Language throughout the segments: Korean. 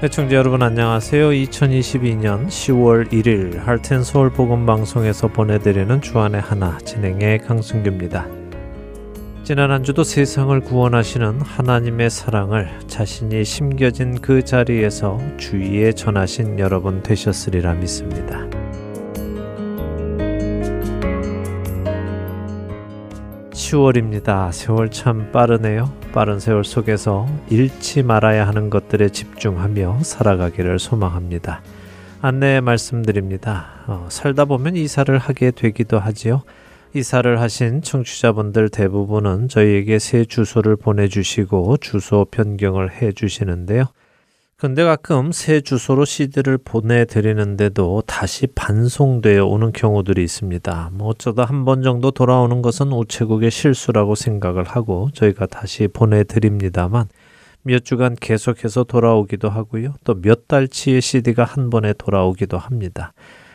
애청자 여러분 안녕하세요. 2022년 10월 1일 할텐 서울 복음 방송에서 보내드리는 주안의 하나 진행의 강승규입니다. 지난 한 주도 세상을 구원하시는 하나님의 사랑을 자신이 심겨진 그 자리에서 주위에 전하신 여러분 되셨으리라 믿습니다. 10월입니다. 세월 참 빠르네요. 빠른 세월 속에서 잃지 말아야 하는 것들에 집중하며 살아가기를 소망합니다. 안내 말씀드립니다. 어, 살다 보면 이사를 하게 되기도 하지요. 이사를 하신 청취자분들 대부분은 저희에게 새 주소를 보내주시고 주소 변경을 해 주시는데요. 근데 가끔 새 주소로 CD를 보내드리는데도 다시 반송되어 오는 경우들이 있습니다. 뭐 어쩌다 한 번 정도 돌아오는 것은 우체국의 실수라고 생각을 하고 저희가 다시 보내드립니다만 몇 주간 계속해서 돌아오기도 하고요. 또 몇 달치의 CD가 한 번에 돌아오기도 합니다.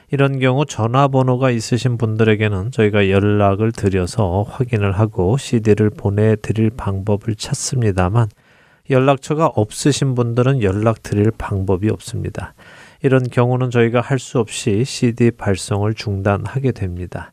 이런 경우 전화번호가 있으신 분들에게는 저희가 연락을 드려서 확인을 하고 CD를 보내드릴 방법을 찾습니다만 연락처가 없으신 분들은 연락 드릴 방법이 없습니다. 이런 경우는 저희가 할 수 없이 CD 발송을 중단하게 됩니다.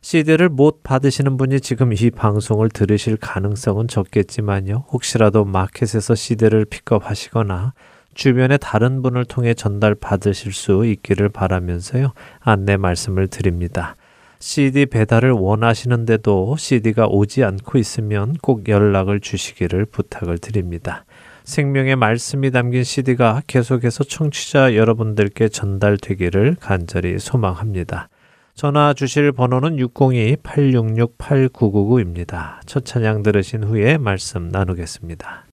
CD를 못 받으시는 분이 지금 이 방송을 들으실 가능성은 적겠지만요. 혹시라도 마켓에서 CD를 픽업하시거나 주변에 다른 분을 통해 전달 받으실 수 있기를 바라면서요. 안내 말씀을 드립니다. CD 배달을 원하시는데도 CD가 오지 않고 있으면 꼭 연락을 주시기를 부탁을 드립니다. 생명의 말씀이 담긴 CD가 계속해서 청취자 여러분들께 전달되기를 간절히 소망합니다. 전화 주실 번호는 602-866-8999입니다. 첫 찬양 들으신 후에 말씀 나누겠습니다.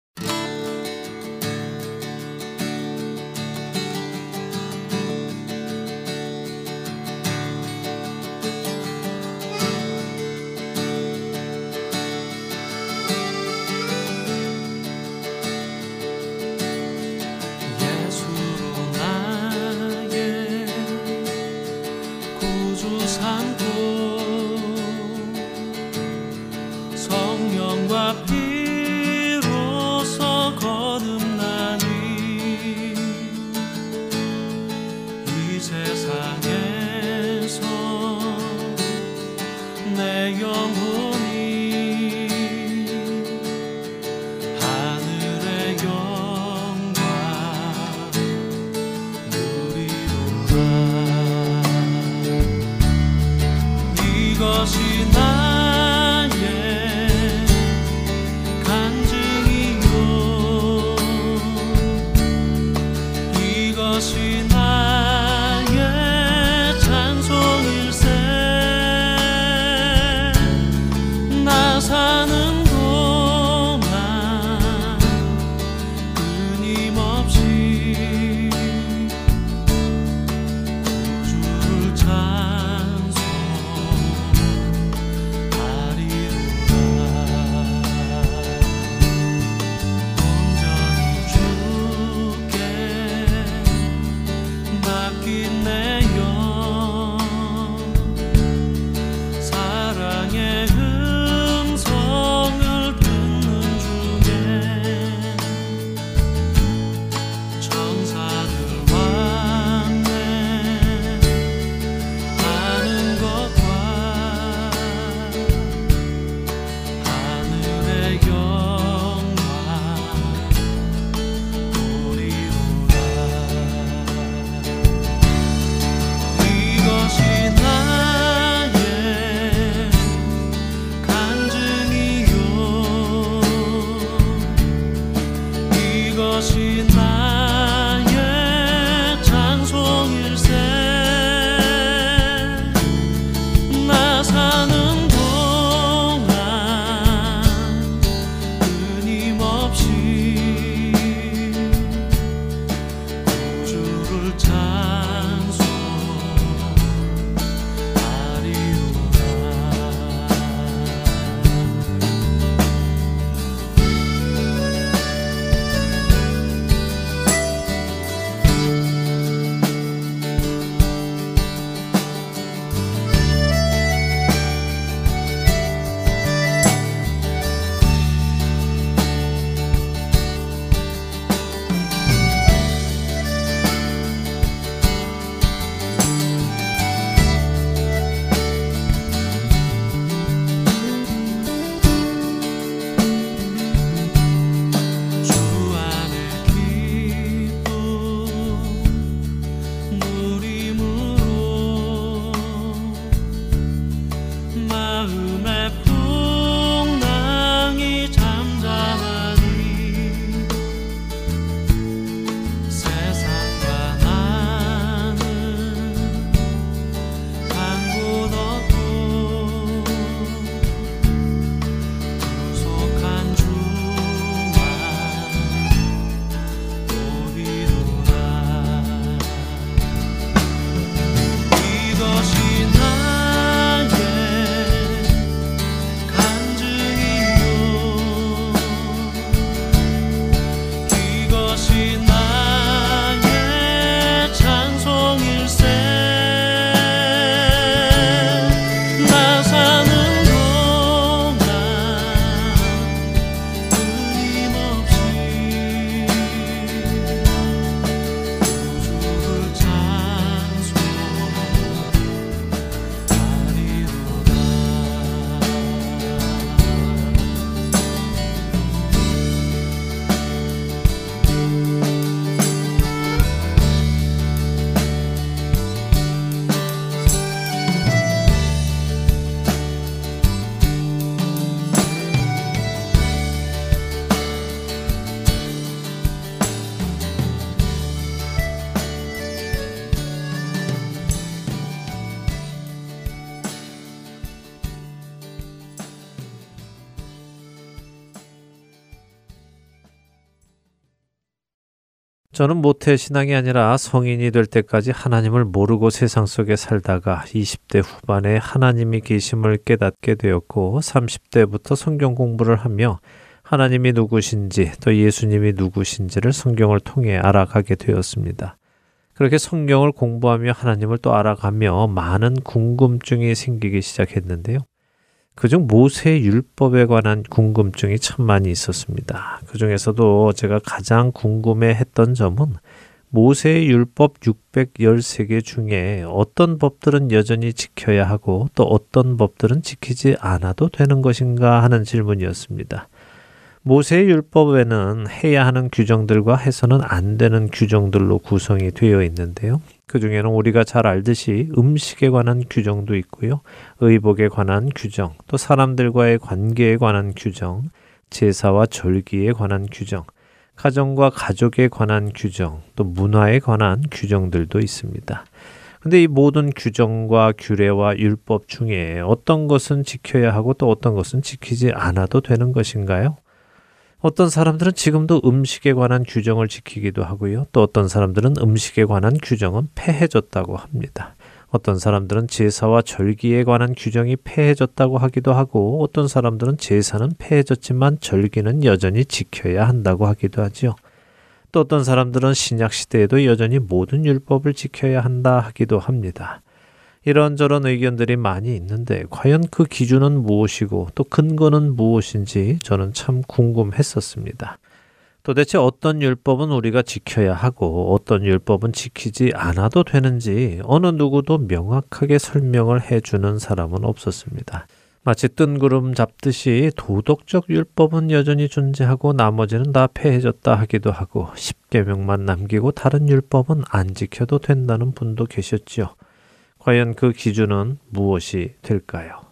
저는 모태 신앙이 아니라 성인이 될 때까지 하나님을 모르고 세상 속에 살다가 20대 후반에 하나님이 계심을 깨닫게 되었고 30대부터 성경 공부를 하며 하나님이 누구신지 또 예수님이 누구신지를 성경을 통해 알아가게 되었습니다. 그렇게 성경을 공부하며 하나님을 또 알아가며 많은 궁금증이 생기기 시작했는데요. 그중 모세 율법에 관한 궁금증이 참 많이 있었습니다. 그 중에서도 제가 가장 궁금해 했던 점은 모세 율법 613개 중에 어떤 법들은 여전히 지켜야 하고 또 어떤 법들은 지키지 않아도 되는 것인가 하는 질문이었습니다. 모세의 율법에는 해야 하는 규정들과 해서는 안 되는 규정들로 구성이 되어 있는데요. 그 중에는 우리가 잘 알듯이 음식에 관한 규정도 있고요. 의복에 관한 규정, 또 사람들과의 관계에 관한 규정, 제사와 절기에 관한 규정, 가정과 가족에 관한 규정, 또 문화에 관한 규정들도 있습니다. 근데 이 모든 규정과 규례와 율법 중에 어떤 것은 지켜야 하고 또 어떤 것은 지키지 않아도 되는 것인가요? 어떤 사람들은 지금도 음식에 관한 규정을 지키기도 하고요. 또 어떤 사람들은 음식에 관한 규정은 폐해졌다고 합니다. 어떤 사람들은 제사와 절기에 관한 규정이 폐해졌다고 하기도 하고 어떤 사람들은 제사는 폐해졌지만 절기는 여전히 지켜야 한다고 하기도 하지요. 또 어떤 사람들은 신약 시대에도 여전히 모든 율법을 지켜야 한다 하기도 합니다. 이런저런 의견들이 많이 있는데 과연 그 기준은 무엇이고 또 근거는 무엇인지 저는 참 궁금했었습니다. 도대체 어떤 율법은 우리가 지켜야 하고 어떤 율법은 지키지 않아도 되는지 어느 누구도 명확하게 설명을 해주는 사람은 없었습니다. 마치 뜬구름 잡듯이 도덕적 율법은 여전히 존재하고 나머지는 다 폐해졌다 하기도 하고 십계명만 남기고 다른 율법은 안 지켜도 된다는 분도 계셨지요. 과연 그 기준은 무엇이 될까요?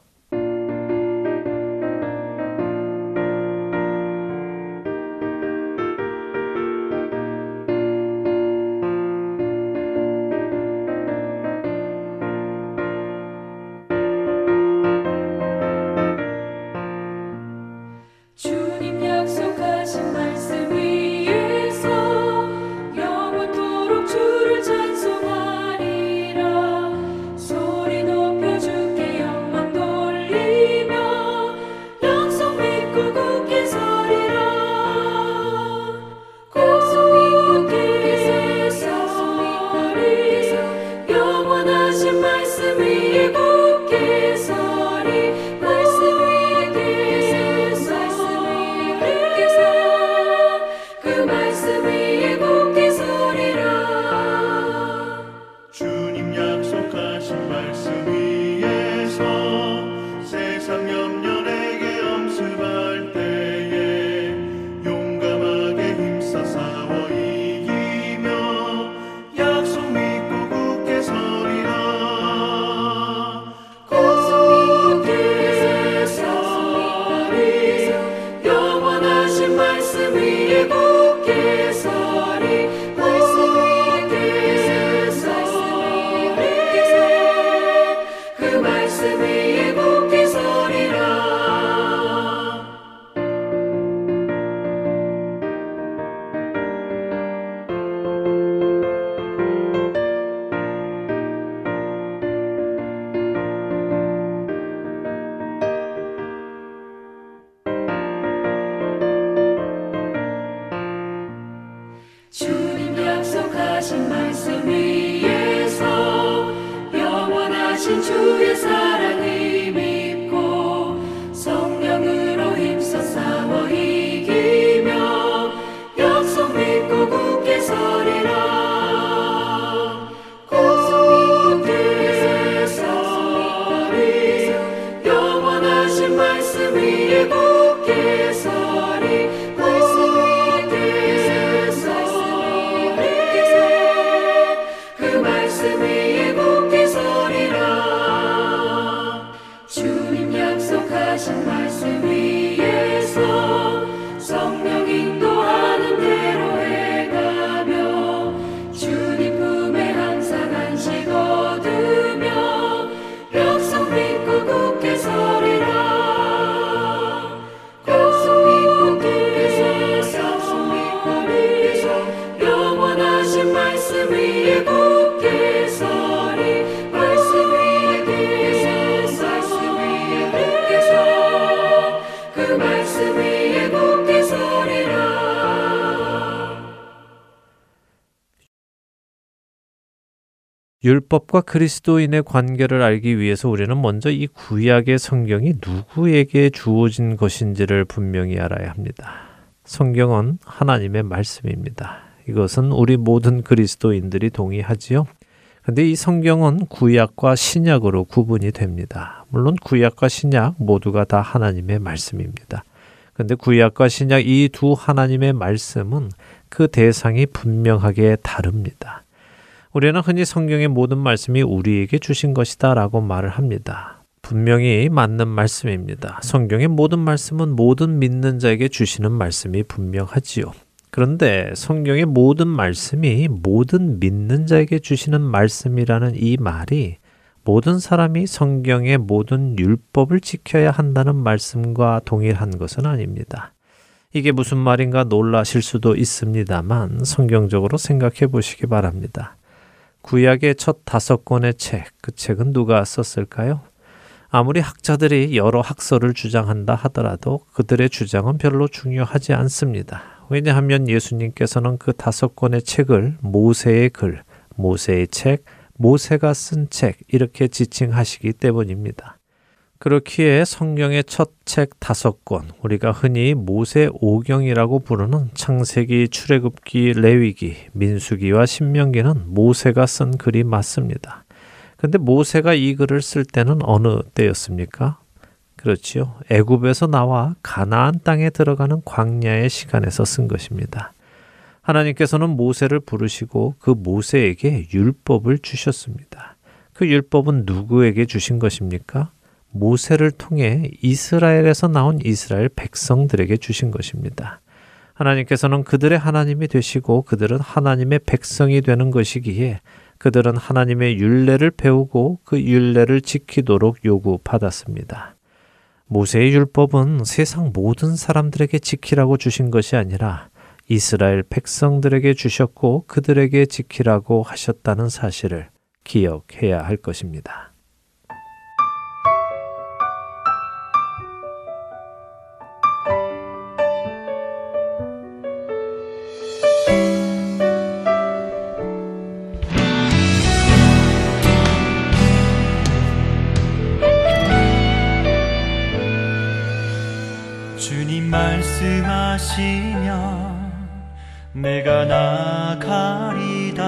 율법과 그리스도인의 관계를 알기 위해서 우리는 먼저 이 구약의 성경이 누구에게 주어진 것인지를 분명히 알아야 합니다. 성경은 하나님의 말씀입니다. 이것은 우리 모든 그리스도인들이 동의하지요. 근데 이 성경은 구약과 신약으로 구분이 됩니다. 물론 구약과 신약 모두가 다 하나님의 말씀입니다. 근데 구약과 신약 이 두 하나님의 말씀은 그 대상이 분명하게 다릅니다. 우리는 흔히 성경의 모든 말씀이 우리에게 주신 것이다 라고 말을 합니다. 분명히 맞는 말씀입니다. 성경의 모든 말씀은 모든 믿는 자에게 주시는 말씀이 분명하지요. 그런데 성경의 모든 말씀이 모든 믿는 자에게 주시는 말씀이라는 이 말이 모든 사람이 성경의 모든 율법을 지켜야 한다는 말씀과 동일한 것은 아닙니다. 이게 무슨 말인가 놀라실 수도 있습니다만 성경적으로 생각해 보시기 바랍니다. 구약의 첫 다섯 권의 책, 그 책은 누가 썼을까요? 아무리 학자들이 여러 학설을 주장한다 하더라도 그들의 주장은 별로 중요하지 않습니다. 왜냐하면 예수님께서는 그 다섯 권의 책을 모세의 글, 모세의 책, 모세가 쓴 책 이렇게 지칭하시기 때문입니다. 그렇기에 성경의 첫 책 다섯 권, 우리가 흔히 모세 오경이라고 부르는 창세기, 출애굽기, 레위기, 민수기와 신명기는 모세가 쓴 글이 맞습니다. 근데 모세가 이 글을 쓸 때는 어느 때였습니까? 그렇지요. 애굽에서 나와 가나안 땅에 들어가는 광야의 시간에서 쓴 것입니다. 하나님께서는 모세를 부르시고 그 모세에게 율법을 주셨습니다. 그 율법은 누구에게 주신 것입니까? 모세를 통해 이스라엘에서 나온 이스라엘 백성들에게 주신 것입니다. 하나님께서는 그들의 하나님이 되시고 그들은 하나님의 백성이 되는 것이기에 그들은 하나님의 율례를 배우고 그 율례를 지키도록 요구받았습니다. 모세의 율법은 세상 모든 사람들에게 지키라고 주신 것이 아니라 이스라엘 백성들에게 주셨고 그들에게 지키라고 하셨다는 사실을 기억해야 할 것입니다. 하시면 내가 나가리다.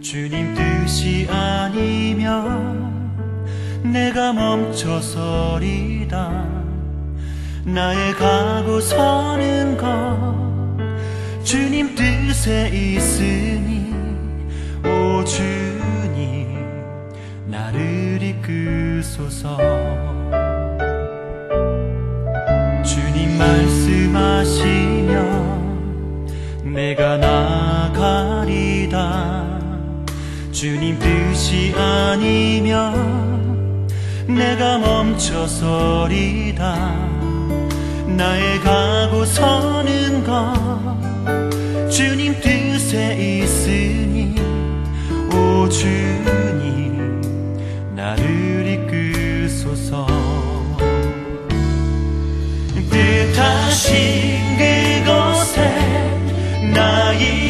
주님 뜻이 아니면 내가 멈춰서리다. 나의 가고 서는 것 주님 뜻에 있으니 오 주님 나를 이끄소서 말씀하시면 내가 나가리다. 주님 뜻이 아니면 내가 멈춰서리다. 나의 가고 서는 것 주님 뜻에 있으니 오 주님 나를 뜻하신 그곳에 나있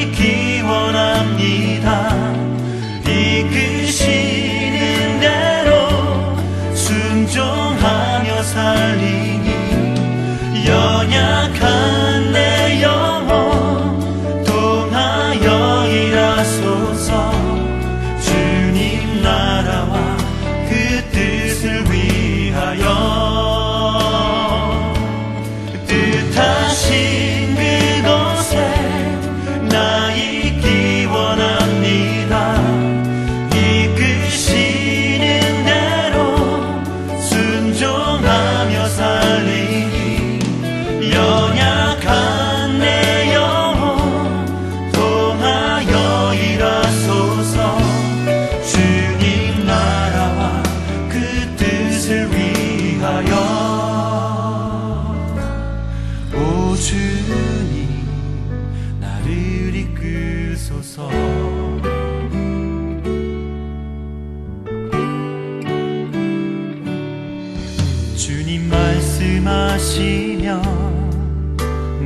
하시면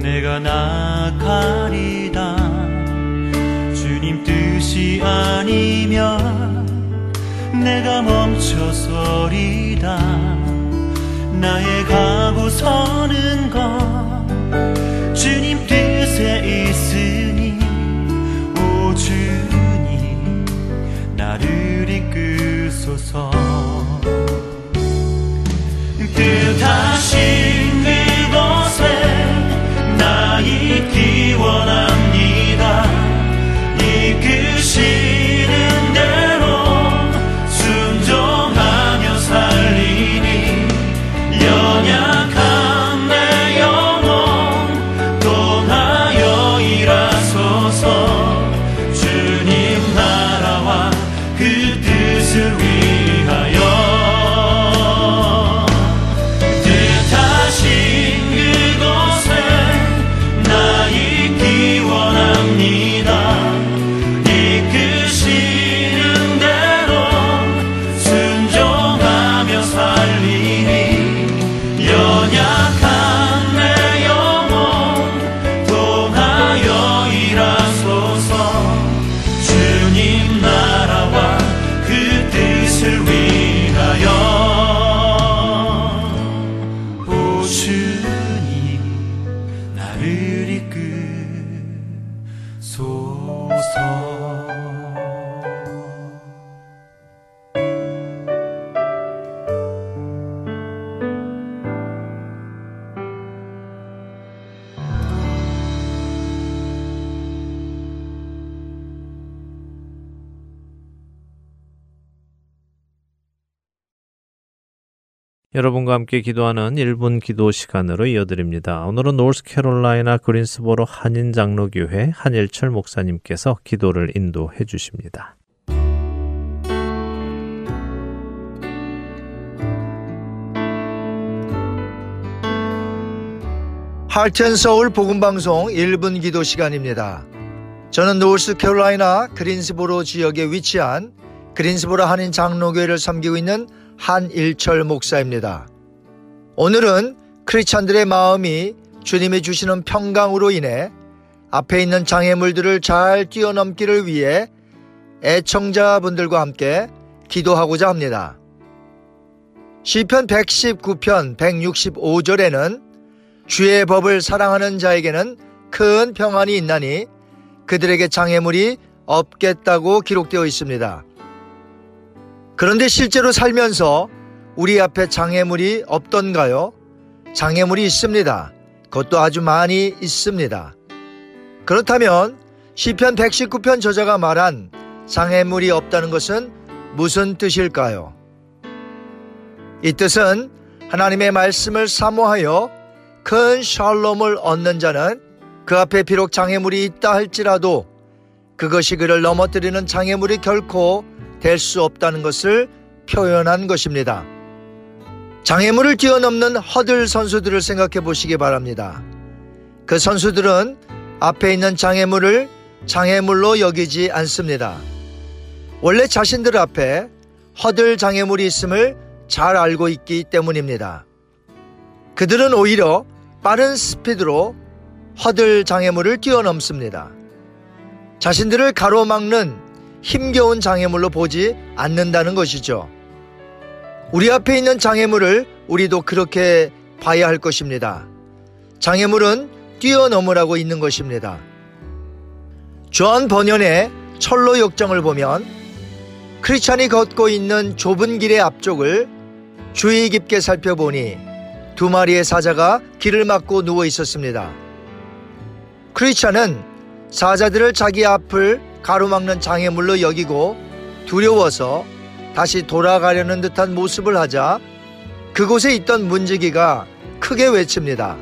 내가 나가리다 주님 뜻이 아니면 내가 멈춰서리다 나의 가고 서는 것 여러분과 함께 기도하는 1분 기도 시간으로 이어드립니다. 오늘은 노스캐롤라이나 그린스보로 한인 장로교회 한일철 목사님께서 기도를 인도해 주십니다. 할텐 서울 복음 방송 1분 기도 시간입니다. 저는 노스캐롤라이나 그린스보로 지역에 위치한 그린스보로 한인 장로교회를 섬기고 있는 한일철 목사입니다. 오늘은 크리스찬들의 마음이 주님이 주시는 평강으로 인해 앞에 있는 장애물들을 잘 뛰어넘기를 위해 애청자분들과 함께 기도하고자 합니다. 시편 119편 165절에는 주의 법을 사랑하는 자에게는 큰 평안이 있나니 그들에게 장애물이 없겠다고 기록되어 있습니다. 그런데 실제로 살면서 우리 앞에 장애물이 없던가요? 장애물이 있습니다. 그것도 아주 많이 있습니다. 그렇다면 시편 119편 저자가 말한 장애물이 없다는 것은 무슨 뜻일까요? 이 뜻은 하나님의 말씀을 사모하여 큰 샬롬을 얻는 자는 그 앞에 비록 장애물이 있다 할지라도 그것이 그를 넘어뜨리는 장애물이 결코 될 수 없다는 것을 표현한 것입니다. 장애물을 뛰어넘는 허들 선수들을 생각해 보시기 바랍니다. 그 선수들은 앞에 있는 장애물을 장애물로 여기지 않습니다. 원래 자신들 앞에 허들 장애물이 있음을 잘 알고 있기 때문입니다. 그들은 오히려 빠른 스피드로 허들 장애물을 뛰어넘습니다. 자신들을 가로막는 힘겨운 장애물로 보지 않는다는 것이죠. 우리 앞에 있는 장애물을 우리도 그렇게 봐야 할 것입니다. 장애물은 뛰어넘으라고 있는 것입니다. 존 번연의 천로 역정을 보면 크리스찬이 걷고 있는 좁은 길의 앞쪽을 주의 깊게 살펴보니 두 마리의 사자가 길을 막고 누워 있었습니다. 크리스찬은 사자들을 자기 앞을 가로막는 장애물로 여기고 두려워서 다시 돌아가려는 듯한 모습을 하자 그곳에 있던 문지기가 크게 외칩니다.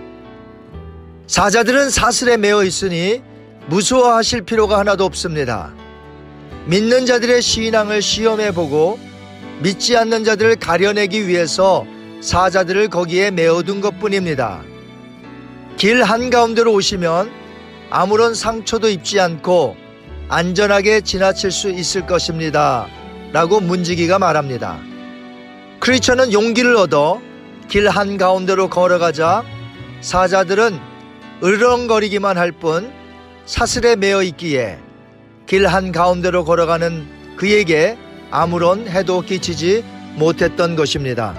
사자들은 사슬에 매어 있으니 무서워하실 필요가 하나도 없습니다. 믿는 자들의 신앙을 시험해 보고 믿지 않는 자들을 가려내기 위해서 사자들을 거기에 메어둔 것 뿐입니다. 길 한가운데로 오시면 아무런 상처도 입지 않고 안전하게 지나칠 수 있을 것입니다. 라고 문지기가 말합니다. 크리처는 용기를 얻어 길 한가운데로 걸어가자 사자들은 으렁거리기만 할 뿐 사슬에 매어 있기에 길 한가운데로 걸어가는 그에게 아무런 해도 끼치지 못했던 것입니다.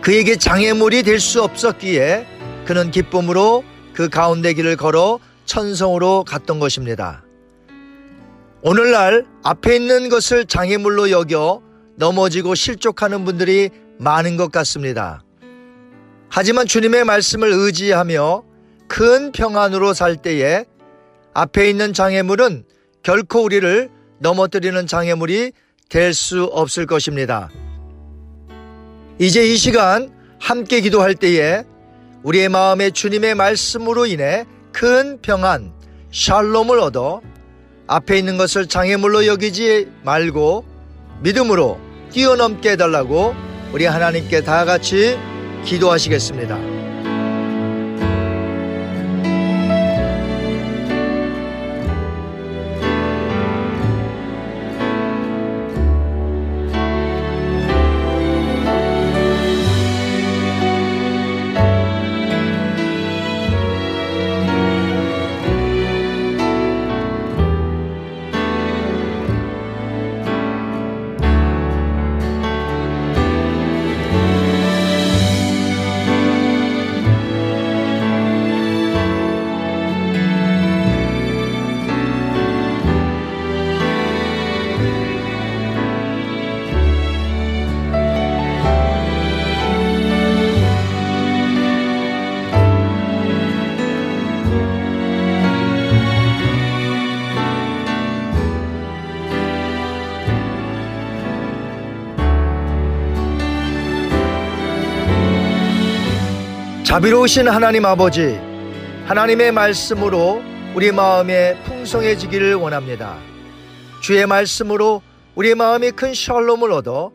그에게 장애물이 될 수 없었기에 그는 기쁨으로 그 가운데 길을 걸어 천성으로 갔던 것입니다. 오늘날 앞에 있는 것을 장애물로 여겨 넘어지고 실족하는 분들이 많은 것 같습니다. 하지만 주님의 말씀을 의지하며 큰 평안으로 살 때에 앞에 있는 장애물은 결코 우리를 넘어뜨리는 장애물이 될 수 없을 것입니다. 이제 이 시간 함께 기도할 때에 우리의 마음에 주님의 말씀으로 인해 큰 평안, 샬롬을 얻어 앞에 있는 것을 장애물로 여기지 말고 믿음으로 뛰어넘게 해달라고 우리 하나님께 다 같이 기도하시겠습니다. 자비로우신 하나님 아버지, 하나님의 말씀으로 우리 마음에 풍성해지기를 원합니다. 주의 말씀으로 우리 마음이 큰 샬롬을 얻어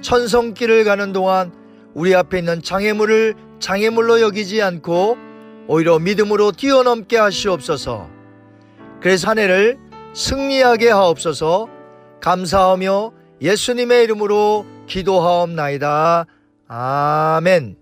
천성길을 가는 동안 우리 앞에 있는 장애물을 장애물로 여기지 않고 오히려 믿음으로 뛰어넘게 하시옵소서. 그래서 한 해를 승리하게 하옵소서. 감사하며 예수님의 이름으로 기도하옵나이다. 아멘.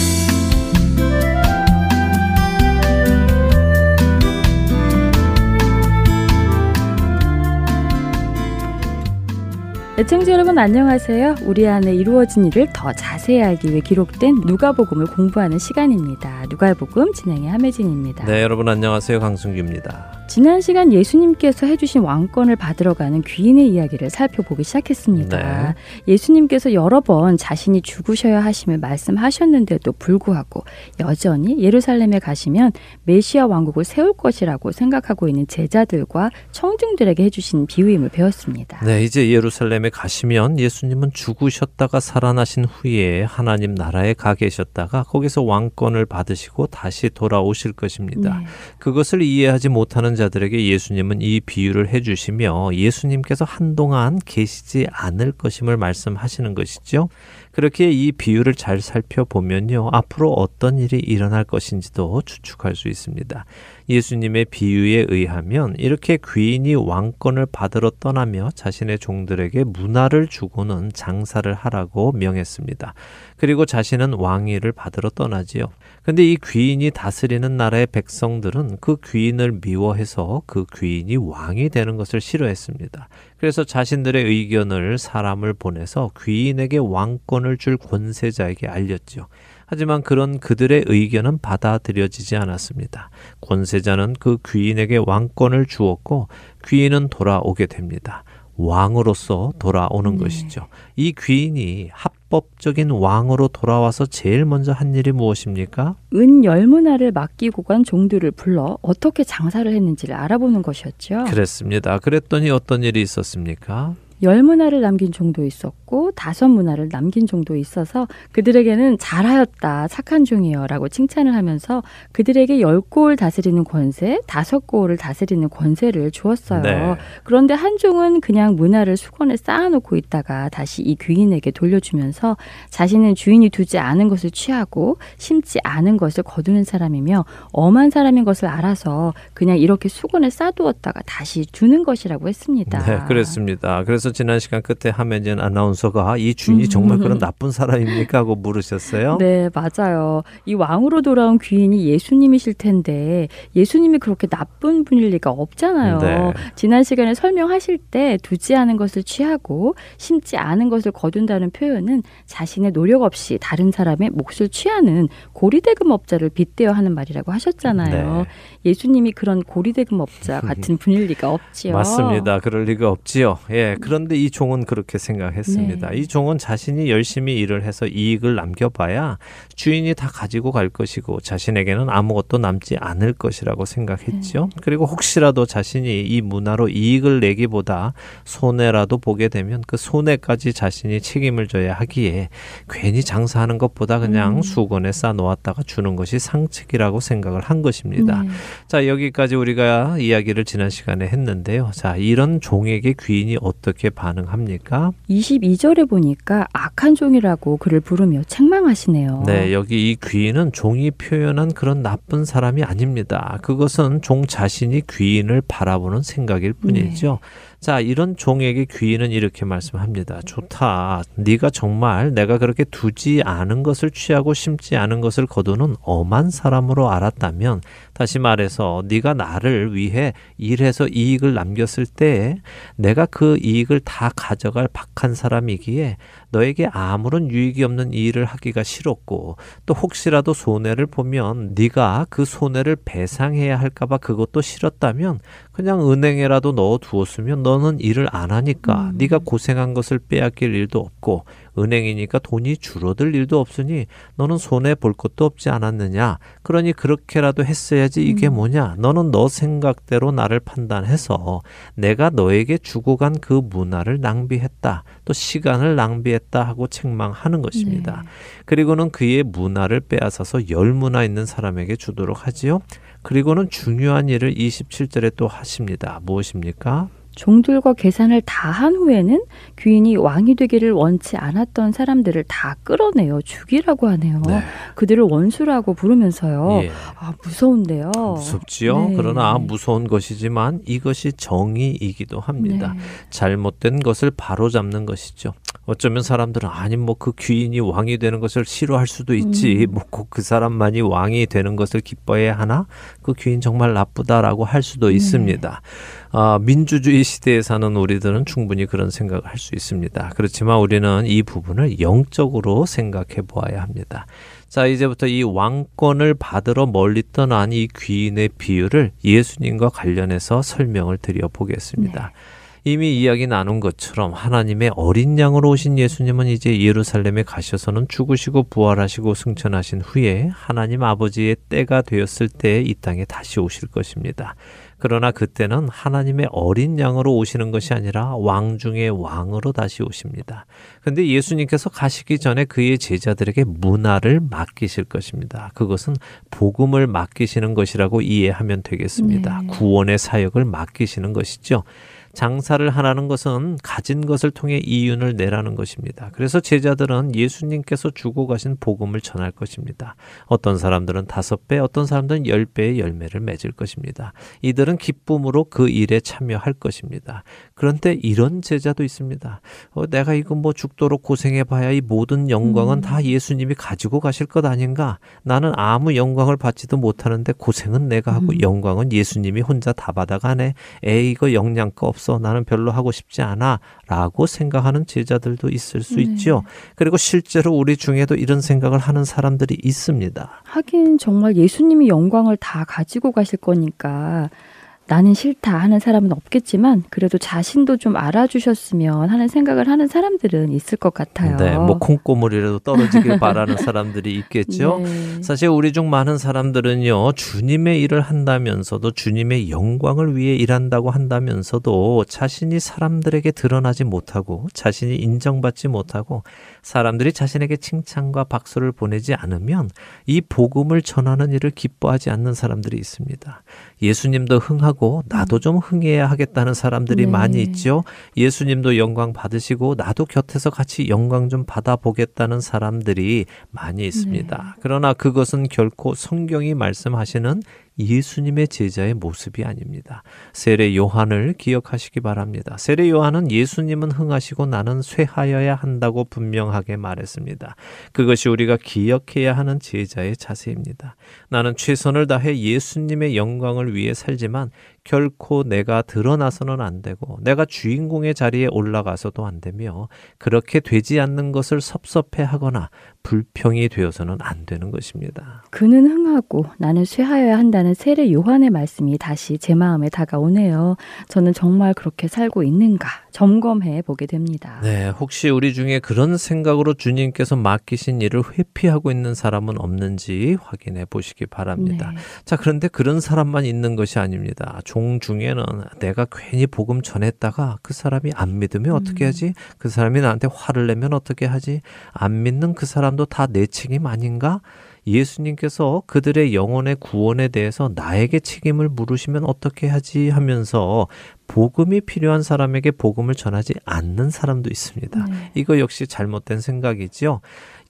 애청자 여러분 안녕하세요. 우리 안에 이루어진 일을 더 자세히 알기 위해 기록된 누가복음을 공부하는 시간입니다. 누가복음 진행의 함혜진입니다. 네, 여러분 안녕하세요. 강승규입니다. 지난 시간 예수님께서 해주신 왕권을 받으러 가는 귀인의 이야기를 살펴보기 시작했습니다. 네. 예수님께서 여러 번 자신이 죽으셔야 하심을 말씀하셨는데도 불구하고 여전히 예루살렘에 가시면 메시아 왕국을 세울 것이라고 생각하고 있는 제자들과 청중들에게 해주신 비유임을 배웠습니다. 네, 이제 예루살렘에 가시면 예수님은 죽으셨다가 살아나신 후에 하나님 나라에 가 계셨다가 거기서 왕권을 받으시고 다시 돌아오실 것입니다. 네. 그것을 이해하지 못하는 자들에게 예수님은 이 비유를 해주시며 예수님께서 한동안 계시지 않을 것임을 말씀하시는 것이죠. 그렇게 이 비유를 잘 살펴보면요. 앞으로 어떤 일이 일어날 것인지도 추측할 수 있습니다. 예수님의 비유에 의하면 이렇게 귀인이 왕권을 받으러 떠나며 자신의 종들에게 문화를 주고는 장사를 하라고 명했습니다. 그리고 자신은 왕위를 받으러 떠나지요. 근데 이 귀인이 다스리는 나라의 백성들은 그 귀인을 미워해서 그 귀인이 왕이 되는 것을 싫어했습니다. 그래서 자신들의 의견을 사람을 보내서 귀인에게 왕권을 줄 권세자에게 알렸죠. 하지만 그런 그들의 의견은 받아들여지지 않았습니다. 권세자는 그 귀인에게 왕권을 주었고 귀인은 돌아오게 됩니다. 왕으로서 돌아오는 네. 것이죠. 이 귀인이 합법적인 왕으로 돌아와서 제일 먼저 한 일이 무엇입니까? 은 열문화를 맡기고 간 종들을 불러 어떻게 장사를 했는지를 알아보는 것이었죠. 그랬습니다. 그랬더니 어떤 일이 있었습니까? 열 문화를 남긴 종도 있었고 다섯 문화를 남긴 종도 있어서 그들에게는 잘하였다 착한 종이여라고 칭찬을 하면서 그들에게 열골 다스리는 권세, 다섯 골을 다스리는 권세를 주었어요. 네. 그런데 한 종은 그냥 문화를 수건에 쌓아놓고 있다가 다시 이 귀인에게 돌려주면서 자신은 주인이 두지 않은 것을 취하고 심지 않은 것을 거두는 사람이며 엄한 사람인 것을 알아서 그냥 이렇게 수건에 싸두었다가 다시 주는 것이라고 했습니다. 네, 그랬습니다. 그래서 지난 시간 끝에 하면진 아나운서가 이 주인이 정말 그런 나쁜 사람입니까? 하고 물으셨어요. 네, 맞아요. 이 왕으로 돌아온 귀인이 예수님이실 텐데 예수님이 그렇게 나쁜 분일 리가 없잖아요. 네. 지난 시간에 설명하실 때 두지 않은 것을 취하고 심지 않은 것을 거둔다는 표현은 자신의 노력 없이 다른 사람의 몫을 취하는 고리대금업자를 빗대어 하는 말이라고 하셨잖아요. 네. 예수님이 그런 고리대금업자 같은 분일 리가 없지요. 맞습니다. 그럴 리가 없지요. 예. 그런 데 이 종은 그렇게 생각했습니다. 네. 이 종은 자신이 열심히 일을 해서 이익을 남겨봐야 주인이 다 가지고 갈 것이고 자신에게는 아무것도 남지 않을 것이라고 생각했죠. 네. 그리고 혹시라도 자신이 이 문화로 이익을 내기보다 손해라도 보게 되면 그 손해까지 자신이 책임을 져야 하기에 괜히 장사하는 것보다 그냥 음. 수건에 싸 놓았다가 주는 것이 상책이라고 생각을 한 것입니다. 네. 자, 여기까지 우리가 이야기를 지난 시간에 했는데요. 자, 이런 종에게 귀인이 어떻게 반응합니까? 22절에 보니까 악한 종이라고 그를 부르며 책망하시네요. 네, 여기 이 귀인은 종이 표현한 그런 나쁜 사람이 아닙니다. 그것은 종 자신이 귀인을 바라보는 생각일 뿐이죠. 자, 이런 종에게 귀인은 이렇게 말씀합니다. 좋다. 네가 정말 내가 그렇게 두지 않은 것을 취하고 심지 않은 것을 거두는 엄한 사람으로 알았다면 다시 말해서 네가 나를 위해 일해서 이익을 남겼을 때에 내가 그 이익을 다 가져갈 박한 사람이기에 너에게 아무런 유익이 없는 일을 하기가 싫었고 또 혹시라도 손해를 보면 네가 그 손해를 배상해야 할까봐 그것도 싫었다면 그냥 은행에라도 넣어 두었으면 너는 일을 안 하니까 음. 네가 고생한 것을 빼앗길 일도 없고 은행이니까 돈이 줄어들 일도 없으니 너는 손해 볼 것도 없지 않았느냐. 그러니 그렇게라도 했어야지 이게 음. 뭐냐. 너는 너 생각대로 나를 판단해서 내가 너에게 주고 간 그 문화를 낭비했다. 또 시간을 낭비했다 하고 책망하는 것입니다. 네. 그리고는 그의 문화를 빼앗아서 열 문화 있는 사람에게 주도록 하지요. 그리고는 중요한 일을 27절에 또 하십니다. 무엇입니까? 종들과 계산을 다 한 후에는 귀인이 왕이 되기를 원치 않았던 사람들을 다 끌어내어 죽이라고 하네요. 네. 그들을 원수라고 부르면서요. 예. 아, 무서운데요. 무섭지요. 네. 그러나 무서운 것이지만 이것이 정의이기도 합니다. 네. 잘못된 것을 바로잡는 것이죠. 어쩌면 사람들은 아니 뭐 그 귀인이 왕이 되는 것을 싫어할 수도 있지. 음. 뭐꼭 그 사람만이 왕이 되는 것을 기뻐해야 하나? 그 귀인 정말 나쁘다라고 할 수도 네. 있습니다. 아, 민주주의 시대에 사는 우리들은 충분히 그런 생각을 할 수 있습니다. 그렇지만 우리는 이 부분을 영적으로 생각해 보아야 합니다. 자, 이제부터 이 왕권을 받으러 멀리 떠난 이 귀인의 비유를 예수님과 관련해서 설명을 드려 보겠습니다. 네. 이미 이야기 나눈 것처럼 하나님의 어린 양으로 오신 예수님은 이제 예루살렘에 가셔서는 죽으시고 부활하시고 승천하신 후에 하나님 아버지의 때가 되었을 때 이 땅에 다시 오실 것입니다. 그러나 그때는 하나님의 어린 양으로 오시는 것이 아니라 왕 중의 왕으로 다시 오십니다. 근데 예수님께서 가시기 전에 그의 제자들에게 문화를 맡기실 것입니다. 그것은 복음을 맡기시는 것이라고 이해하면 되겠습니다. 네. 구원의 사역을 맡기시는 것이죠. 장사를 하라는 것은 가진 것을 통해 이윤을 내라는 것입니다. 그래서 제자들은 예수님께서 주고 가신 복음을 전할 것입니다. 어떤 사람들은 다섯 배, 어떤 사람들은 열 배의 열매를 맺을 것입니다. 이들은 기쁨으로 그 일에 참여할 것입니다. 그런데 이런 제자도 있습니다. 어, 내가 이거 뭐 죽도록 고생해봐야 이 모든 영광은 음. 다 예수님이 가지고 가실 것 아닌가? 나는 아무 영광을 받지도 못하는데 고생은 내가 하고 음. 영광은 예수님이 혼자 다 받아가네. 에이 이거 영양가 없. 없어. 나는 별로 하고 싶지 않아. 라고 생각하는 제자들도 있을 수 네. 있죠. 그리고 실제로 우리 중에도 이런 생각을 하는 사람들이 있습니다. 하긴 정말 예수님이 영광을 다 가지고 가실 거니까 나는 싫다 하는 사람은 없겠지만 그래도 자신도 좀 알아주셨으면 하는 생각을 하는 사람들은 있을 것 같아요. 네, 뭐 콩고물이라도 떨어지길 바라는 사람들이 있겠죠. 네. 사실 우리 중 많은 사람들은요 주님의 일을 한다면서도 주님의 영광을 위해 일한다고 한다면서도 자신이 사람들에게 드러나지 못하고 자신이 인정받지 못하고 사람들이 자신에게 칭찬과 박수를 보내지 않으면 이 복음을 전하는 일을 기뻐하지 않는 사람들이 있습니다. 예수님도 흥하고 나도 좀 흥해야 하겠다는 사람들이 네. 많이 있죠. 예수님도 영광 받으시고 나도 곁에서 같이 영광 좀 받아보겠다는 사람들이 많이 있습니다. 네. 그러나 그것은 결코 성경이 말씀하시는 예수님의 제자의 모습이 아닙니다. 세례 요한을 기억하시기 바랍니다. 세례 요한은 예수님은 흥하시고 나는 쇠하여야 한다고 분명하게 말했습니다. 그것이 우리가 기억해야 하는 제자의 자세입니다. 나는 최선을 다해 예수님의 영광을 위해 살지만 결코 내가 드러나서는 안 되고 내가 주인공의 자리에 올라가서도 안 되며 그렇게 되지 않는 것을 섭섭해 하거나 불평이 되어서는 안 되는 것입니다. 그는 흥하고 나는 쇠하여야 한다는 세례 요한의 말씀이 다시 제 마음에 다가오네요. 저는 정말 그렇게 살고 있는가 점검해 보게 됩니다. 네, 혹시 우리 중에 그런 생각으로 주님께서 맡기신 일을 회피하고 있는 사람은 없는지 확인해 보시기 바랍니다. 네. 자, 그런데 그런 사람만 있는 것이 아닙니다. 종 중에는 내가 괜히 복음 전했다가 그 사람이 안 믿으면 어떻게 음. 하지? 그 사람이 나한테 화를 내면 어떻게 하지? 안 믿는 그 사람도 다 내 책임 아닌가? 예수님께서 그들의 영혼의 구원에 대해서 나에게 책임을 물으시면 어떻게 하지 하면서 복음이 필요한 사람에게 복음을 전하지 않는 사람도 있습니다. 네. 이거 역시 잘못된 생각이지요.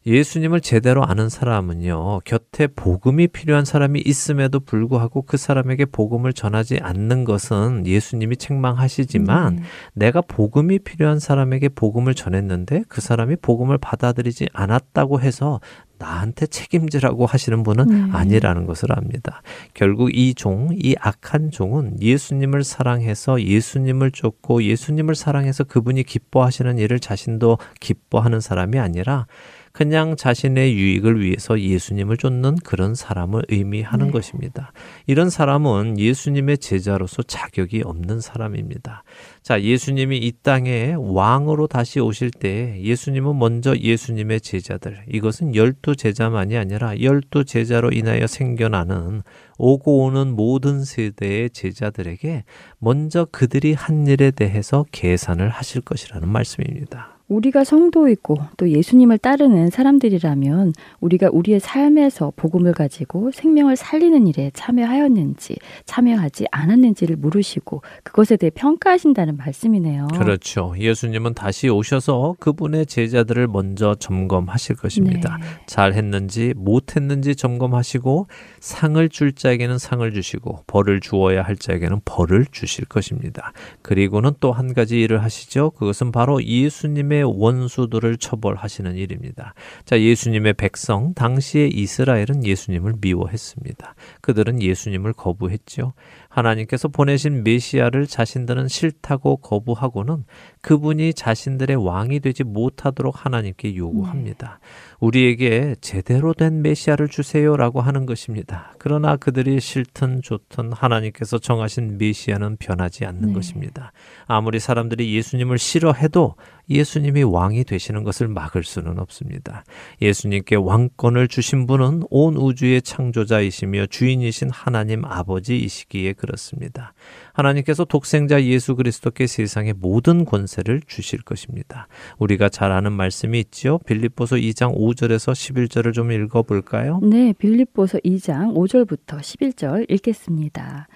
예수님을 제대로 아는 사람은요, 곁에 복음이 필요한 사람이 있음에도 불구하고 그 사람에게 복음을 전하지 않는 것은 예수님이 책망하시지만 네. 내가 복음이 필요한 사람에게 복음을 전했는데 그 사람이 복음을 받아들이지 않았다고 해서 나한테 책임지라고 하시는 분은 네. 아니라는 것을 압니다. 결국 이 종, 이 악한 종은 예수님을 사랑해서 예수님을 쫓고 예수님을 사랑해서 그분이 기뻐하시는 일을 자신도 기뻐하는 사람이 아니라 그냥 자신의 유익을 위해서 예수님을 쫓는 그런 사람을 의미하는 네. 것입니다. 이런 사람은 예수님의 제자로서 자격이 없는 사람입니다. 자, 예수님이 이 땅에 왕으로 다시 오실 때 예수님은 먼저 예수님의 제자들, 이것은 열두 제자만이 아니라 열두 제자로 인하여 생겨나는 오고 오는 모든 세대의 제자들에게 먼저 그들이 한 일에 대해서 계산을 하실 것이라는 말씀입니다. 우리가 성도이고 또 예수님을 따르는 사람들이라면 우리가 우리의 삶에서 복음을 가지고 생명을 살리는 일에 참여하였는지 참여하지 않았는지를 물으시고 그것에 대해 평가하신다는 말씀이네요. 그렇죠. 예수님은 다시 오셔서 그분의 제자들을 먼저 점검하실 것입니다. 네. 잘 했는지 못 했는지 점검하시고 상을 줄 자에게는 상을 주시고 벌을 주어야 할 자에게는 벌을 주실 것입니다. 그리고는 또 한 가지 일을 하시죠. 그것은 바로 예수님의 원수들을 처벌하시는 일입니다. 자, 예수님의 백성 당시의 이스라엘은 예수님을 미워했습니다. 그들은 예수님을 거부했죠. 하나님께서 보내신 메시아를 자신들은 싫다고 거부하고는 그분이 자신들의 왕이 되지 못하도록 하나님께 요구합니다. 우리에게 제대로 된 메시아를 주세요라고 하는 것입니다. 그러나 그들이 싫든 좋든 하나님께서 정하신 메시아는 변하지 않는 네. 것입니다. 아무리 사람들이 예수님을 싫어해도 예수님이 왕이 되시는 것을 막을 수는 없습니다. 예수님께 왕권을 주신 분은 온 우주의 창조자이시며 주인이신 하나님 아버지이시기에 그렇습니다. 하나님께서 독생자 예수 그리스도께 세상의 모든 권세를 주실 것입니다. 우리가 잘 아는 말씀이 있죠. 빌립보서 2장 5절에서 11절을 좀 읽어 볼까요? 네, 빌립보서 2장 5절부터 11절 읽겠습니다.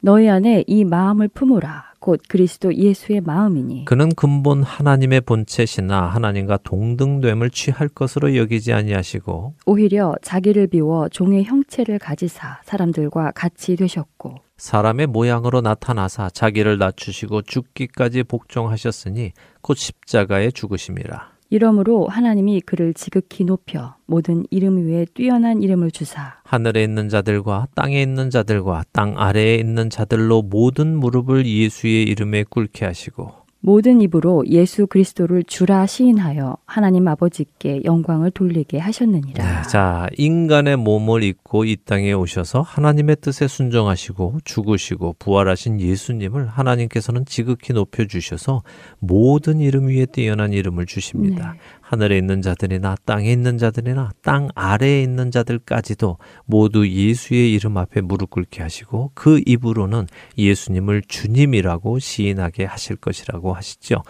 너희 안에 이 마음을 품으라. 곧 그리스도 예수의 마음이니. 그는 근본 하나님의 본체시나 하나님과 동등됨을 취할 것으로 여기지 아니하시고 오히려 자기를 비워 종의 형체를 가지사 사람들과 같이 되셨고 사람의 모양으로 나타나사 자기를 낮추시고 죽기까지 복종하셨으니 곧 십자가에 죽으심이라. 이러므로 하나님이 그를 지극히 높여 모든 이름 위에 뛰어난 이름을 주사 하늘에 있는 자들과 땅에 있는 자들과 땅 아래에 있는 자들로 모든 무릎을 예수의 이름에 꿇게 하시고 모든 입으로 예수 그리스도를 주라 시인하여 하나님 아버지께 영광을 돌리게 하셨느니라. 네, 자, 인간의 몸을 입고 이 땅에 오셔서 하나님의 뜻에 순종하시고 죽으시고 부활하신 예수님을 하나님께서는 지극히 높여 주셔서 모든 이름 위에 뛰어난 이름을 주십니다. 네. 하늘에 있는 자들이나 땅에 있는 자들이나 땅 아래에 있는 자들까지도 모두 예수의 이름 앞에 무릎 꿇게 하시고 그 입으로는 예수님을 주님이라고 시인하게 하실 것이라고 하시죠.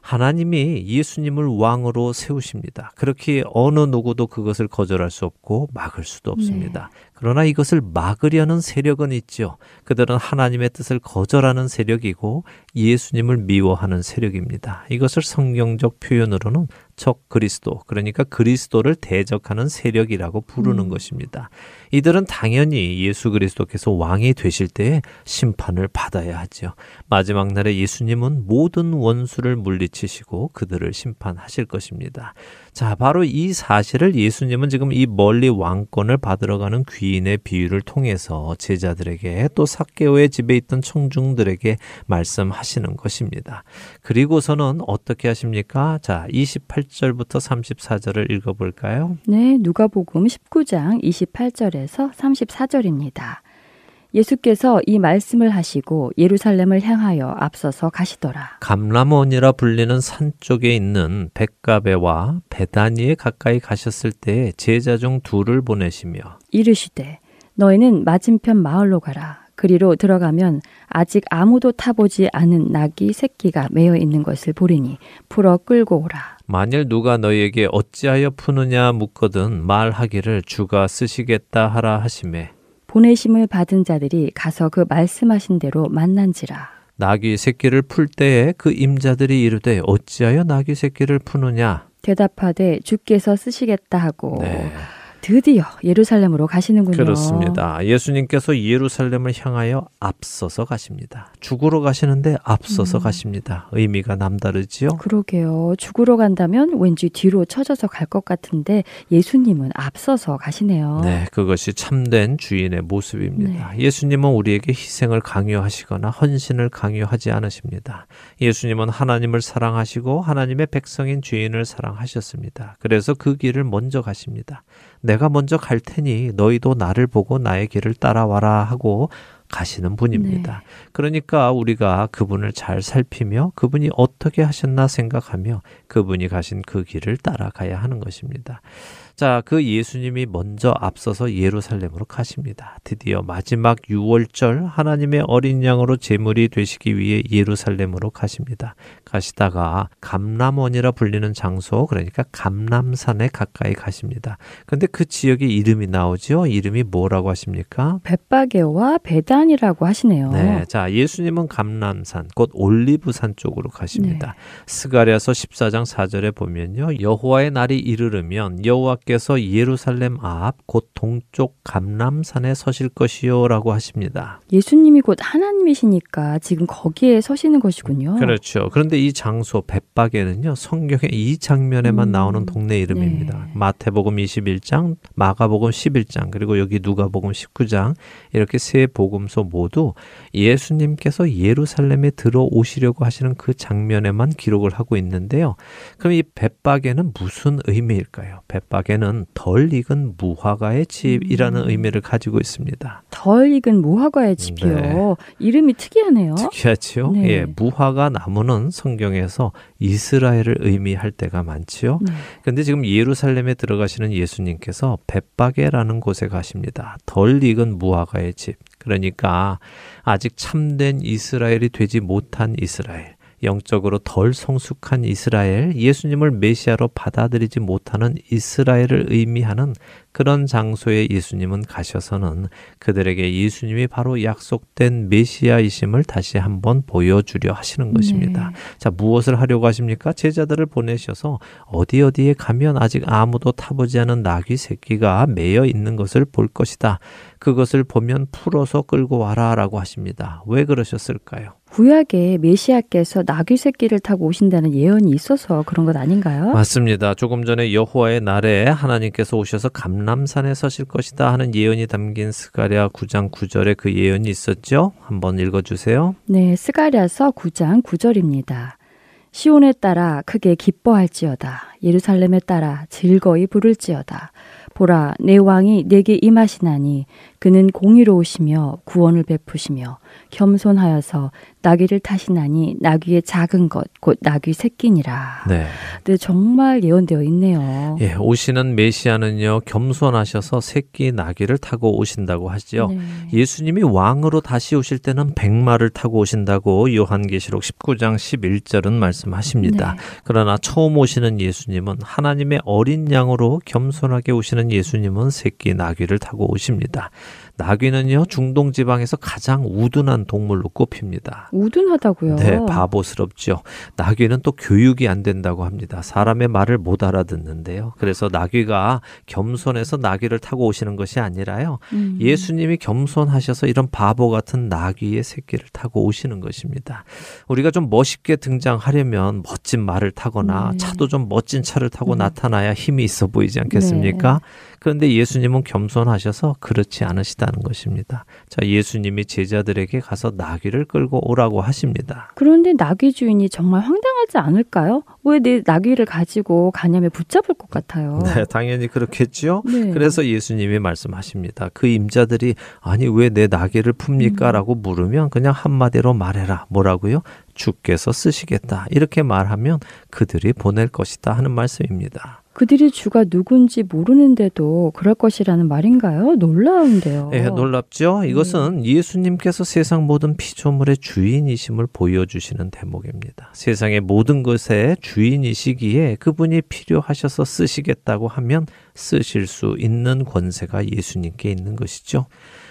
하나님이 예수님을 왕으로 세우십니다. 그렇게 어느 누구도 그것을 거절할 수 없고 막을 수도 없습니다. 그러나 이것을 막으려는 세력은 있죠. 그들은 하나님의 뜻을 거절하는 세력이고 예수님을 미워하는 세력입니다. 이것을 성경적 표현으로는 적 그리스도, 그러니까 그리스도를 대적하는 세력이라고 부르는 음. 것입니다. 이들은 당연히 예수 그리스도께서 왕이 되실 때에 심판을 받아야 하죠. 마지막 날에 예수님은 모든 원수를 물리치시고 그들을 심판하실 것입니다. 자, 바로 이 사실을 예수님은 지금 이 멀리 왕권을 받으러 가는 귀인의 비유를 통해서 제자들에게 또 삭개오의 집에 있던 청중들에게 말씀하시는 것입니다. 그리고서는 어떻게 하십니까? 자, 28절부터 34절을 읽어 볼까요? 네, 누가복음 19장 28절에 서 34절입니다. 예수께서 이 말씀을 하시고 예루살렘을 향하여 앞서서 가시더라. 감람원이라 불리는 산 쪽에 있는 백가베와 베다니에 가까이 가셨을 때 제자 중 둘을 보내시며 이르시되 너희는 맞은편 마을로 가라. 그리로 들어가면 아직 아무도 타보지 않은 낙이 새끼가 매여 있는 것을 보리니 풀어 끌고 오라. 만일 누가 너희에게 어찌하여 푸느냐 묻거든 말하기를 주가 쓰시겠다 하라 하심에 보내심을 받은 자들이 가서 그 말씀하신 대로 만난지라. 나귀 새끼를 풀 때에 그 임자들이 이르되 어찌하여 나귀 새끼를 푸느냐 대답하되 주께서 쓰시겠다 하고 네. 드디어 예루살렘으로 가시는군요. 그렇습니다. 예수님께서 예루살렘을 향하여 앞서서 가십니다. 죽으러 가시는데 앞서서 음. 가십니다. 의미가 남다르지요? 그러게요. 죽으러 간다면 왠지 뒤로 쳐져서 갈 것 같은데 예수님은 앞서서 가시네요. 네, 그것이 참된 주인의 모습입니다. 예수님은 우리에게 희생을 강요하시거나 헌신을 강요하지 않으십니다. 예수님은 하나님을 사랑하시고 하나님의 백성인 죄인을 사랑하셨습니다. 그래서 그 길을 먼저 가십니다. 내가 먼저 갈 테니 너희도 나를 보고 나의 길을 따라와라 하고 가시는 분입니다. 그러니까 우리가 그분을 잘 살피며 그분이 어떻게 하셨나 생각하며 그분이 가신 그 길을 따라가야 하는 것입니다. 자, 그 예수님이 먼저 앞서서 예루살렘으로 가십니다. 드디어 마지막 6월절 하나님의 어린 양으로 제물이 되시기 위해 예루살렘으로 가십니다. 가시다가 감람원이라 불리는 장소, 그러니까 감람산에 가까이 가십니다. 근데 그 지역의 이름이 나오죠? 이름이 뭐라고 하십니까? bet바게와 베단이라고 하시네요. 네, 자 예수님은 감람산 곧 올리브산 쪽으로 가십니다. 스가랴서 14장 4절에 보면요. 여호와의 날이 이르르면 여호와께 서 예루살렘 앞 곧 동쪽 감람산에 서실 것이요라고 하십니다. 예수님이 곧 하나님이시니까 지금 거기에 서시는 것이군요. 그렇죠. 그런데 이 장소 벳바게는요. 성경에 이 장면에만 음, 나오는 동네 이름입니다. 네. 마태복음 21장, 마가복음 11장, 그리고 여기 누가복음 19장 이렇게 세 복음서 모두 예수님께서 예루살렘에 들어오시려고 하시는 그 장면에만 기록을 하고 있는데요. 그럼 이 벳바게는 무슨 의미일까요? 벳 바게는 덜 익은 무화과의 집이라는 음. 의미를 가지고 있습니다. 덜 익은 무화과의 집이요. 네. 이름이 특이하네요. 특이하지요? 네. 예, 무화과 나무는 성경에서 이스라엘을 의미할 때가 많지요. 네. 근데 지금 예루살렘에 들어가시는 예수님께서 벳바게라는 곳에 가십니다. 덜 익은 무화과의 집. 그러니까 아직 참된 이스라엘이 되지 못한 이스라엘. 영적으로 덜 성숙한 이스라엘, 예수님을 메시아로 받아들이지 못하는 이스라엘을 의미하는 그런 장소에 예수님은 가셔서는 그들에게 예수님이 바로 약속된 메시아이심을 다시 한번 보여주려 하시는 것입니다. 네. 자, 무엇을 하려고 하십니까? 제자들을 보내셔서 어디 어디에 가면 아직 아무도 타보지 않은 나귀 새끼가 매여 있는 것을 볼 것이다. 그것을 보면 풀어서 끌고 와라라고 하십니다. 왜 그러셨을까요? 구약에 메시아께서 나귀 새끼를 타고 오신다는 예언이 있어서 그런 것 아닌가요? 맞습니다. 조금 전에 여호와의 날에 하나님께서 오셔서 감 람산에 서실 것이다 하는 예언이 담긴 스가랴 9장 9절에 그 예언이 있었죠. 한번 읽어 주세요. 네, 스가랴서 9장 9절입니다. 시온에 따라 크게 기뻐할지어다. 예루살렘에 따라 즐거이 부를지어다. 보라, 내 왕이 내게 임하시나니 그는 공의로우시며 구원을 베푸시며 겸손하여서 나귀를 타시나니 나귀의 작은 것 곧 나귀 새끼니라. 네. 네, 정말 예언되어 있네요. 예, 오시는 메시아는요. 겸손하셔서 새끼 나귀를 타고 오신다고 하지요. 네. 예수님이 왕으로 다시 오실 때는 백마를 타고 오신다고 요한계시록 19장 11절은 말씀하십니다. 네. 그러나 처음 오시는 예수님은 하나님의 어린 양으로 겸손하게 오시는 예수님은 새끼 나귀를 타고 오십니다. 나귀는요, 중동 지방에서 가장 우둔한 동물로 꼽힙니다. 우둔하다고요. 네, 바보스럽죠. 나귀는 또 교육이 안 된다고 합니다. 사람의 말을 못 알아듣는데요. 그래서 나귀가 겸손해서 나귀를 타고 오시는 것이 아니라요. 음. 예수님이 겸손하셔서 이런 바보 같은 나귀의 새끼를 타고 오시는 것입니다. 우리가 좀 멋있게 등장하려면 멋진 말을 타거나 네. 차도 좀 멋진 차를 타고 음. 나타나야 힘이 있어 보이지 않겠습니까? 그런데 예수님은 겸손하셔서 그렇지 않으시다는 것입니다. 자, 예수님이 제자들에게 가서 나귀를 끌고 오라고 하십니다. 그런데 나귀 주인이 정말 황당하지 않을까요? 왜 내 나귀를 가지고 가냐면 붙잡을 것 같아요. 네, 당연히 그렇겠죠. 네. 그래서 예수님이 말씀하십니다. 그 임자들이 아니 왜 내 나귀를 풉니까? 음. 라고 물으면 그냥 한마디로 말해라. 뭐라고요? 주께서 쓰시겠다. 이렇게 말하면 그들이 보낼 것이다 하는 말씀입니다. 그들이 주가 누군지 모르는데도 그럴 것이라는 말인가요? 놀라운데요. 예, 놀랍죠? 이것은 예수님께서 세상 모든 피조물의 주인이심을 보여주시는 대목입니다. 세상의 모든 것의 주인이시기에 그분이 필요하셔서 쓰시겠다고 하면 쓰실 수 있는 권세가 예수님께 있는 것이죠.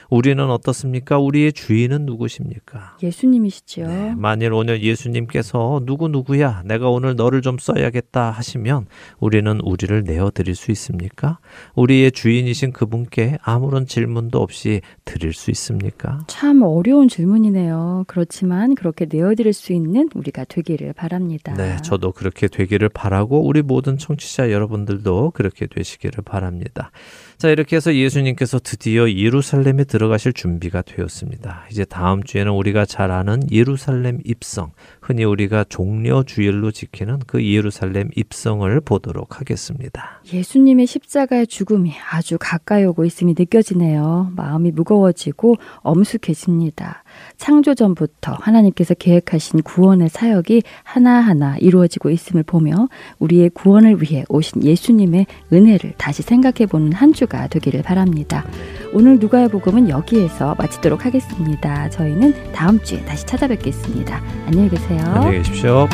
우리는 어떻습니까? 우리의 주인은 누구십니까? 예수님이시죠. 네, 만일 오늘 예수님께서 누구 누구야 내가 오늘 너를 좀 써야겠다 하시면 우리는 우리를 내어 드릴 수 있습니까? 우리의 주인이신 그분께 아무런 질문도 없이 드릴 수 있습니까? 참 어려운 질문이네요. 그렇지만 그렇게 내어 드릴 수 있는 우리가 되기를 바랍니다. 네, 저도 그렇게 되기를 바라고 우리 모든 청취자 여러분들도 그렇게 되시기를 바랍니다. 자, 이렇게 해서 예수님께서 드디어 예루살렘에 들어가실 준비가 되었습니다. 이제 다음 주에는 우리가 잘 아는 예루살렘 입성, 흔히 우리가 종려 주일로 지키는 그 예루살렘 입성을 보도록 하겠습니다. 예수님의 십자가의 죽음이 아주 가까이 오고 있음이 느껴지네요. 마음이 무거워지고 엄숙해집니다. 창조 전부터 하나님께서 계획하신 구원의 사역이 하나하나 이루어지고 있음을 보며 우리의 구원을 위해 오신 예수님의 은혜를 다시 생각해 보는 한 주가 되기를 바랍니다. 오늘 누가의 복음은 여기에서 마치도록 하겠습니다. 저희는 다음 주에 다시 찾아뵙겠습니다. 안녕히 계세요. 안녕히 계십시오.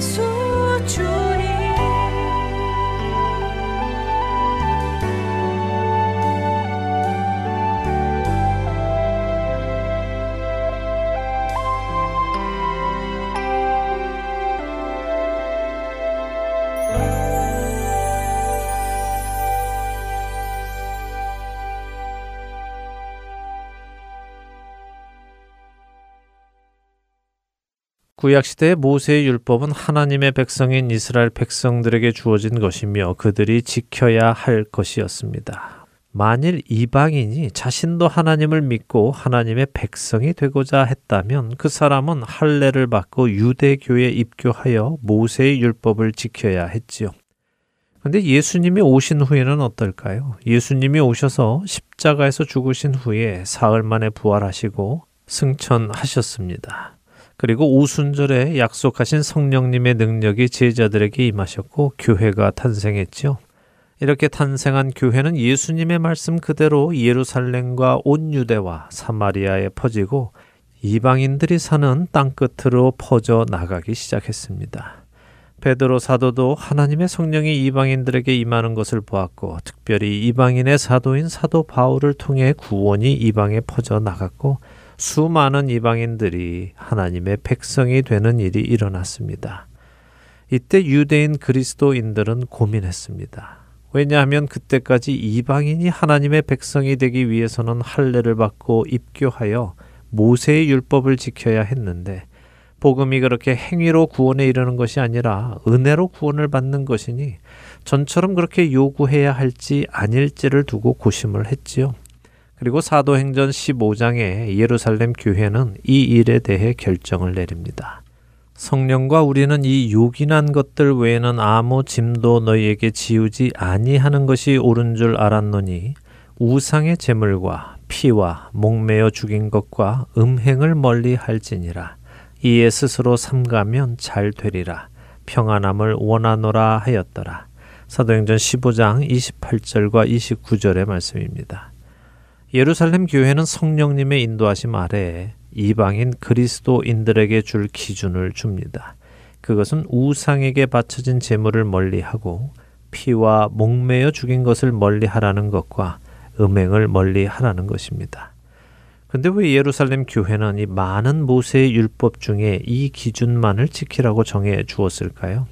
예 구약 시대의 모세의 율법은 하나님의 백성인 이스라엘 백성들에게 주어진 것이며 그들이 지켜야 할 것이었습니다. 만일 이방인이 자신도 하나님을 믿고 하나님의 백성이 되고자 했다면 그 사람은 할례를 받고 유대교에 입교하여 모세의 율법을 지켜야 했지요. 근데 예수님이 오신 후에는 어떨까요? 예수님이 오셔서 십자가에서 죽으신 후에 사흘 만에 부활하시고 승천하셨습니다. 그리고 오순절에 약속하신 성령님의 능력이 제자들에게 임하셨고 교회가 탄생했죠. 이렇게 탄생한 교회는 예수님의 말씀 그대로 예루살렘과 온 유대와 사마리아에 퍼지고 이방인들이 사는 땅 끝으로 퍼져 나가기 시작했습니다. 베드로 사도도 하나님의 성령이 이방인들에게 임하는 것을 보았고 특별히 이방인의 사도인 사도 바울을 통해 구원이 이방에 퍼져 나갔고 수많은 이방인들이 하나님의 백성이 되는 일이 일어났습니다. 이때 유대인 그리스도인들은 고민했습니다. 왜냐하면 그때까지 이방인이 하나님의 백성이 되기 위해서는 할례를 받고 입교하여 모세의 율법을 지켜야 했는데 복음이 그렇게 행위로 구원에 이르는 것이 아니라 은혜로 구원을 받는 것이니 전처럼 그렇게 요구해야 할지 아닐지를 두고 고심을 했지요. 그리고 사도행전 15장에 예루살렘 교회는 이 일에 대해 결정을 내립니다. 성령과 우리는 이 요긴한 것들 외에는 아무 짐도 너희에게 지우지 아니하는 것이 옳은 줄 알았노니 우상의 제물과 피와 목매어 죽인 것과 음행을 멀리 할지니라 이에 스스로 삼가면 잘 되리라 평안함을 원하노라 하였더라. 사도행전 15장 28절과 29절의 말씀입니다. 예루살렘 교회는 성령님의 인도하심 아래에 이방인 그리스도인들에게 줄 기준을 줍니다. 그것은 우상에게 바쳐진 제물을 멀리하고 피와 목매어 죽인 것을 멀리하라는 것과 음행을 멀리하라는 것입니다. 근데 왜 예루살렘 교회는 이 많은 모세의 율법 중에 이 기준만을 지키라고 정해 주었을까요?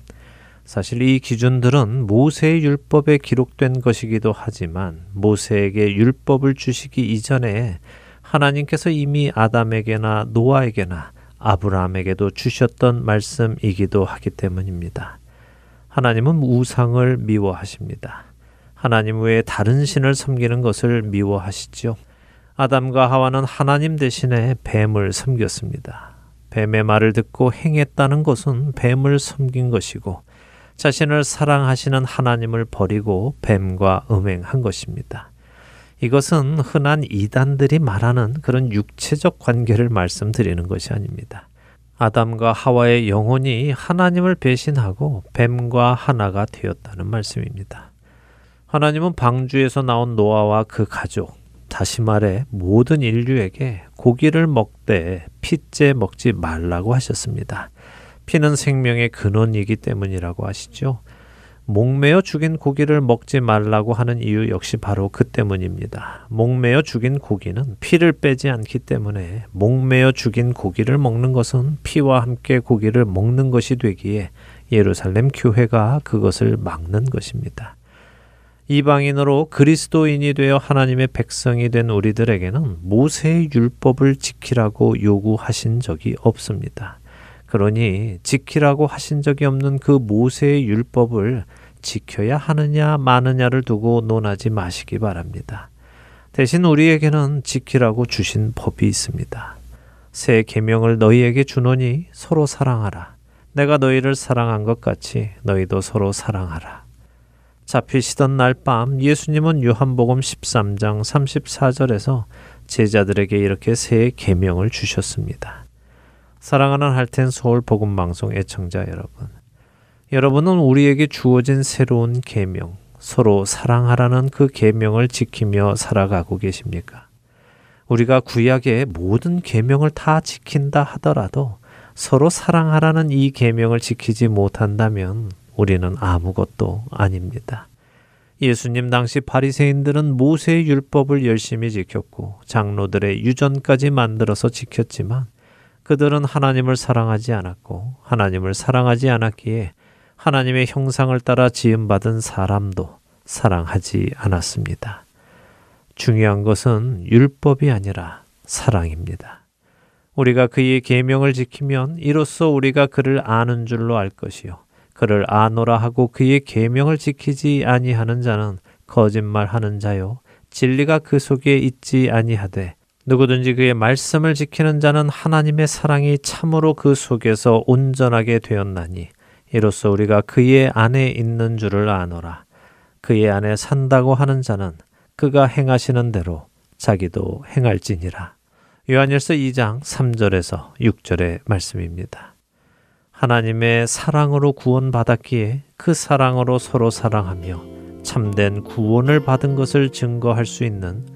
사실 이 기준들은 모세의 율법에 기록된 것이기도 하지만 모세에게 율법을 주시기 이전에 하나님께서 이미 아담에게나 노아에게나 아브라함에게도 주셨던 말씀이기도 하기 때문입니다. 하나님은 우상을 미워하십니다. 하나님 외에 다른 신을 섬기는 것을 미워하시죠. 아담과 하와는 하나님 대신에 뱀을 섬겼습니다. 뱀의 말을 듣고 행했다는 것은 뱀을 섬긴 것이고 자신을 사랑하시는 하나님을 버리고 뱀과 음행한 것입니다. 이것은 흔한 이단들이 말하는 그런 육체적 관계를 말씀드리는 것이 아닙니다. 아담과 하와의 영혼이 하나님을 배신하고 뱀과 하나가 되었다는 말씀입니다. 하나님은 방주에서 나온 노아와 그 가족, 다시 말해 모든 인류에게 고기를 먹되 핏째 먹지 말라고 하셨습니다. 피는 생명의 근원이기 때문이라고 하시죠. 목매어 죽인 고기를 먹지 말라고 하는 이유 역시 바로 그 때문입니다. 목매어 죽인 고기는 피를 빼지 않기 때문에 목매어 죽인 고기를 먹는 것은 피와 함께 고기를 먹는 것이 되기에 예루살렘 교회가 그것을 막는 것입니다. 이방인으로 그리스도인이 되어 하나님의 백성이 된 우리들에게는 모세의 율법을 지키라고 요구하신 적이 없습니다. 그러니 지키라고 하신 적이 없는 그 모세의 율법을 지켜야 하느냐 마느냐를 두고 논하지 마시기 바랍니다. 대신 우리에게는 지키라고 주신 법이 있습니다. 새 계명을 너희에게 주노니 서로 사랑하라. 내가 너희를 사랑한 것 같이 너희도 서로 사랑하라. 잡히시던 날 밤 예수님은 요한복음 13장 34절에서 제자들에게 이렇게 새 계명을 주셨습니다. 사랑하는 할텐 서울 복음 방송 애청자 여러분. 여러분은 우리에게 주어진 새로운 계명, 서로 사랑하라는 그 계명을 지키며 살아가고 계십니까? 우리가 구약의 모든 계명을 다 지킨다 하더라도 서로 사랑하라는 이 계명을 지키지 못한다면 우리는 아무것도 아닙니다. 예수님 당시 바리새인들은 모세의 율법을 열심히 지켰고 장로들의 유전까지 만들어서 지켰지만 그들은 하나님을 사랑하지 않았고 하나님을 사랑하지 않았기에 하나님의 형상을 따라 지음받은 사람도 사랑하지 않았습니다. 중요한 것은 율법이 아니라 사랑입니다. 우리가 그의 계명을 지키면 이로써 우리가 그를 아는 줄로 알 것이요 그를 아노라 하고 그의 계명을 지키지 아니하는 자는 거짓말하는 자요 진리가 그 속에 있지 아니하되 누구든지 그의 말씀을 지키는 자는 하나님의 사랑이 참으로 그 속에서 온전하게 되었나니 이로써 우리가 그의 안에 있는 줄을 아노라 그의 안에 산다고 하는 자는 그가 행하시는 대로 자기도 행할지니라 요한일서 2장 3절에서 6절의 말씀입니다. 하나님의 사랑으로 구원받았기에 그 사랑으로 서로 사랑하며 참된 구원을 받은 것을 증거할 수 있는